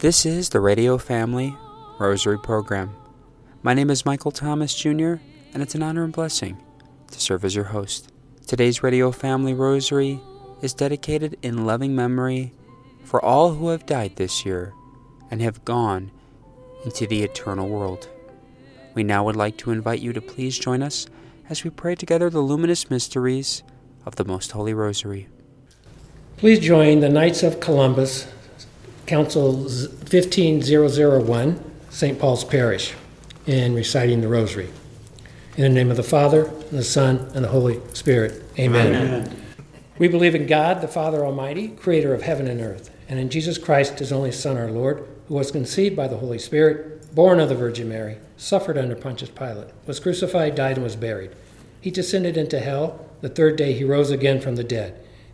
This is the Radio Family Rosary Program. My name is Michael Thomas Jr., and it's an honor and blessing to serve as your host. Today's Radio Family Rosary is dedicated in loving memory for all who have died this year and have gone into the eternal world. We now would like to invite you to please join us as we pray together the luminous mysteries of the Most Holy Rosary. Please join the Knights of Columbus, Council 15001, St. Paul's Parish, in reciting the Rosary. In the name of the Father, and the Son, and the Holy Spirit. Amen. Amen. We believe in God, the Father Almighty, creator of heaven and earth, and in Jesus Christ, his only Son, our Lord, who was conceived by the Holy Spirit, born of the Virgin Mary, suffered under Pontius Pilate, was crucified, died, and was buried. He descended into hell. The third day he rose again from the dead.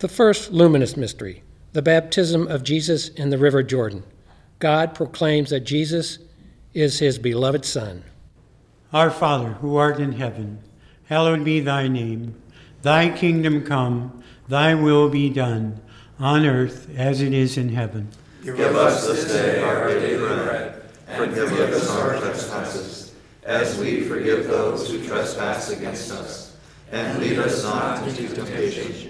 The first luminous mystery, the baptism of Jesus in the River Jordan. God proclaims that Jesus is his beloved Son. Our Father, who art in heaven, hallowed be thy name. Thy kingdom come, thy will be done, on earth as it is in heaven. Give us this day our daily bread, and forgive us our trespasses, as we forgive those who trespass against us. And lead us not into temptation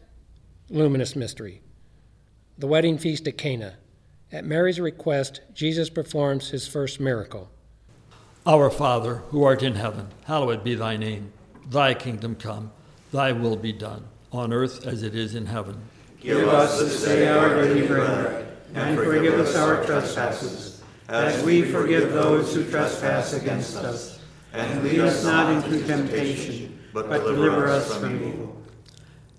luminous mystery, the wedding feast at Cana. At Mary's request, Jesus performs his first miracle. Our Father, who art in heaven, hallowed be thy name. Thy kingdom come, thy will be done, on earth as it is in heaven. Give us this day our daily bread, and forgive us our trespasses, as we forgive those who trespass against us. And lead us not into temptation, but deliver us from evil.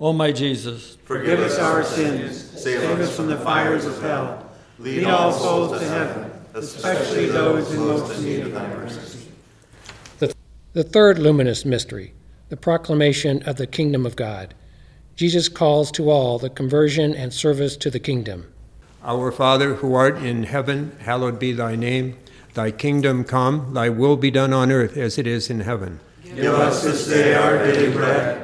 O my Jesus, Forgive us our sins, save us from the fires of hell. Lead all souls to heaven, especially those in most need of thy mercy. The, the third luminous mystery, the proclamation of the kingdom of God. Jesus calls to all the conversion and service to the kingdom. Our Father, who art in heaven, hallowed be thy name. Thy kingdom come, thy will be done on earth as it is in heaven. Give us this day our daily bread,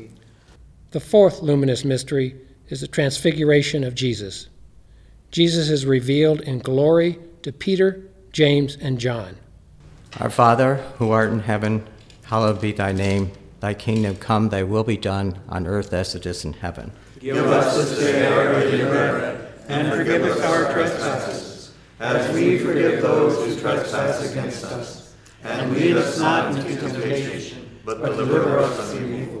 The fourth luminous mystery is the transfiguration of Jesus. Jesus is revealed in glory to Peter, James, and John. Our Father, who art in heaven, hallowed be thy name. Thy kingdom come, thy will be done, on earth as it is in heaven. Give us this day our daily bread, and forgive us our trespasses, as we forgive those who trespass against us. And lead us not into temptation, but deliver us from evil.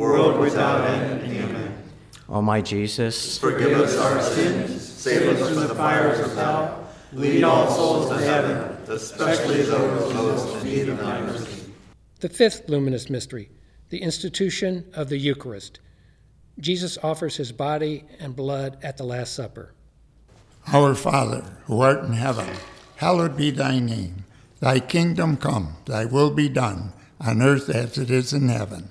world without end. Amen. O my Jesus, Forgive us our sins, save us from the fires of hell, lead all souls to heaven, especially those most in need of thy mercy. The fifth luminous mystery, the institution of the Eucharist. Jesus offers his body and blood at the Last Supper. Our Father, who art in heaven, hallowed be thy name. Thy kingdom come, thy will be done, on earth as it is in heaven.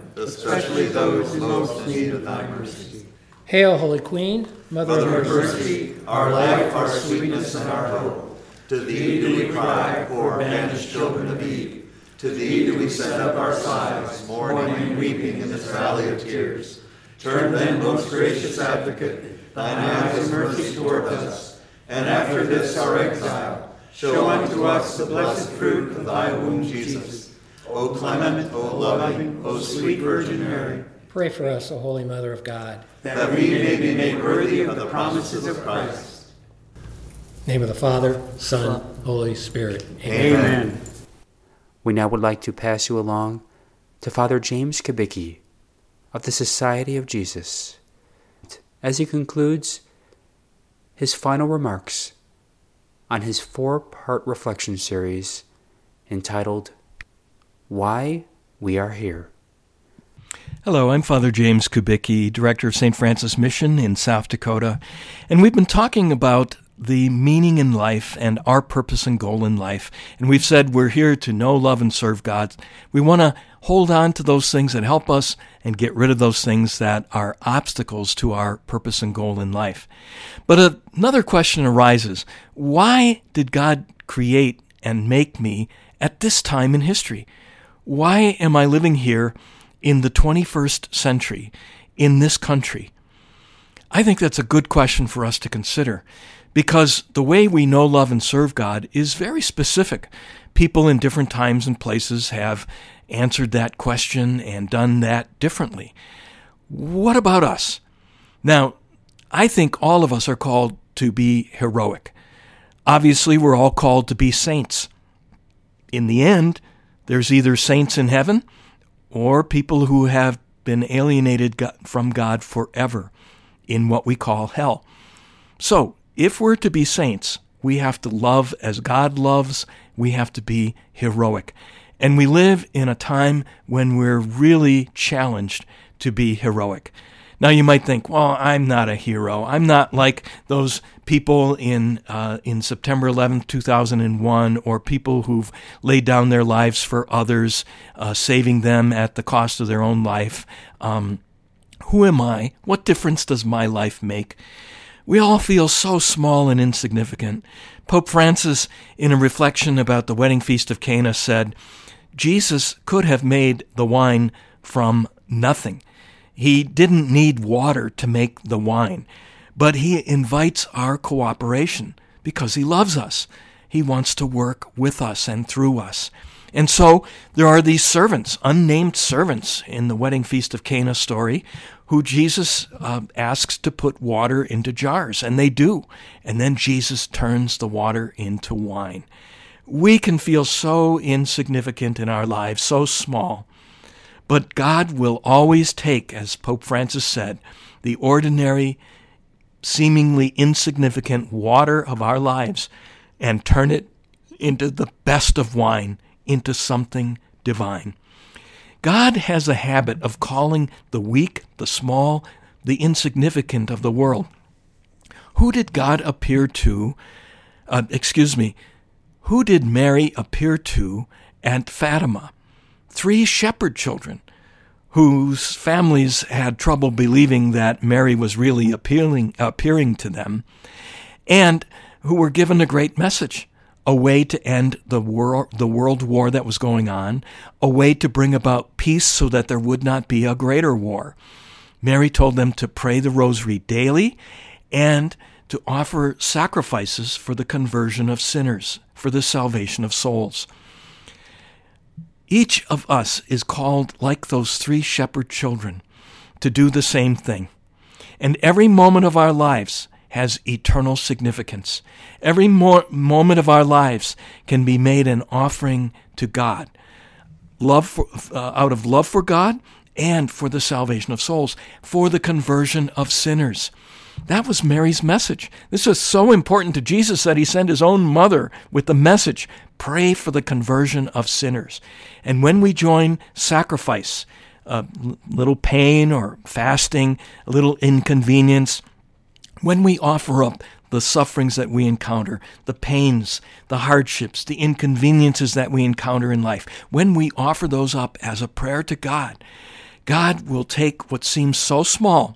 especially those in most need of thy mercy. Hail, Holy Queen, Mother, Mother of mercy, our life, our sweetness, and our hope. To thee do we cry, poor banished children of Eve. To thee do we send up our sighs, mourning and weeping in this valley of tears. Turn then, most gracious advocate, thine eyes of mercy toward us, and after this our exile, show unto us the blessed fruit of thy womb, Jesus. O clement, O loving, O sweet Virgin Mary, Pray for us, O Holy Mother of God. that we may be made worthy of the promises of Christ. name of the Father, Son, Holy Spirit. Amen. We now would like to pass you along to Father James Kubicki of the Society of Jesus as he concludes his final remarks on his four part reflection series entitled Why We Are Here. Hello, I'm Father James Kubicki, Director of St. Francis Mission in South Dakota, and we've been talking about the meaning in life and our purpose and goal in life. And we've said we're here to know, love, and serve God. We want to hold on to those things that help us and get rid of those things that are obstacles to our purpose and goal in life. But another question arises why did God create and make me at this time in history? Why am I living here in the 21st century in this country? I think that's a good question for us to consider because the way we know, love, and serve God is very specific. People in different times and places have answered that question and done that differently. What about us? Now, I think all of us are called to be heroic. Obviously, we're all called to be saints. In the end, there's either saints in heaven or people who have been alienated from God forever in what we call hell. So, if we're to be saints, we have to love as God loves, we have to be heroic. And we live in a time when we're really challenged to be heroic. Now you might think, well, I'm not a hero. I'm not like those people in uh, in September 11th, 2001, or people who've laid down their lives for others, uh, saving them at the cost of their own life. Um, who am I? What difference does my life make? We all feel so small and insignificant. Pope Francis, in a reflection about the wedding feast of Cana, said, Jesus could have made the wine from nothing. He didn't need water to make the wine, but he invites our cooperation because he loves us. He wants to work with us and through us. And so there are these servants, unnamed servants in the wedding feast of Cana story, who Jesus uh, asks to put water into jars, and they do. And then Jesus turns the water into wine. We can feel so insignificant in our lives, so small. But God will always take, as Pope Francis said, the ordinary, seemingly insignificant water of our lives and turn it into the best of wine, into something divine. God has a habit of calling the weak, the small, the insignificant of the world. Who did God appear to? Uh, excuse me. Who did Mary appear to at Fatima? Three shepherd children whose families had trouble believing that Mary was really appealing, appearing to them, and who were given a great message a way to end the world, the world war that was going on, a way to bring about peace so that there would not be a greater war. Mary told them to pray the rosary daily and to offer sacrifices for the conversion of sinners, for the salvation of souls. Each of us is called, like those three shepherd children, to do the same thing. And every moment of our lives has eternal significance. Every mo- moment of our lives can be made an offering to God, love for, uh, out of love for God and for the salvation of souls, for the conversion of sinners. That was Mary's message. This was so important to Jesus that he sent his own mother with the message pray for the conversion of sinners. And when we join sacrifice, uh, a little pain or fasting, a little inconvenience, when we offer up the sufferings that we encounter, the pains, the hardships, the inconveniences that we encounter in life, when we offer those up as a prayer to God, God will take what seems so small,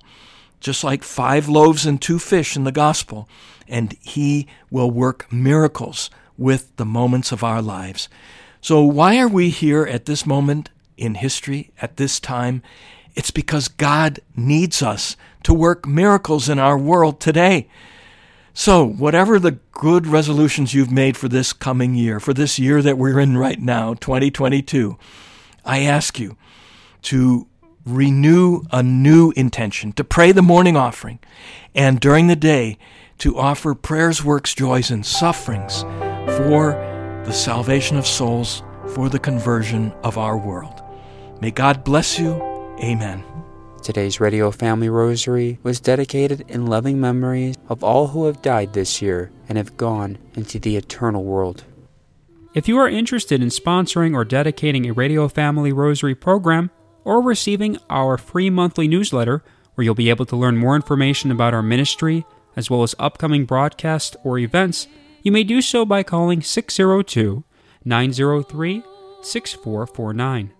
just like five loaves and two fish in the gospel, and He will work miracles with the moments of our lives. So, why are we here at this moment in history, at this time? It's because God needs us to work miracles in our world today. So, whatever the good resolutions you've made for this coming year, for this year that we're in right now, 2022, I ask you to renew a new intention, to pray the morning offering, and during the day to offer prayers, works, joys, and sufferings for the salvation of souls, for the conversion of our world. May God bless you Amen. Today's Radio Family Rosary was dedicated in loving memories of all who have died this year and have gone into the eternal world. If you are interested in sponsoring or dedicating a Radio Family Rosary program or receiving our free monthly newsletter, where you'll be able to learn more information about our ministry as well as upcoming broadcasts or events, you may do so by calling 602 903 6449.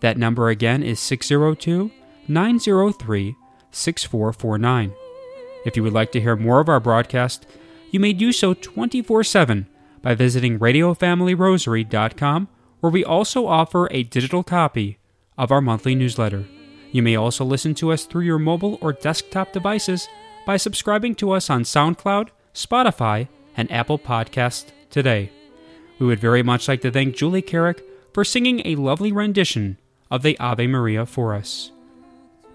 That number again is 602 903 6449. If you would like to hear more of our broadcast, you may do so 24 7 by visiting RadioFamilyRosary.com, where we also offer a digital copy of our monthly newsletter. You may also listen to us through your mobile or desktop devices by subscribing to us on SoundCloud, Spotify, and Apple Podcasts today. We would very much like to thank Julie Carrick for singing a lovely rendition of the Ave Maria for us.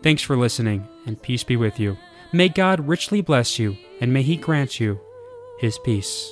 Thanks for listening, and peace be with you. May God richly bless you, and may He grant you His peace.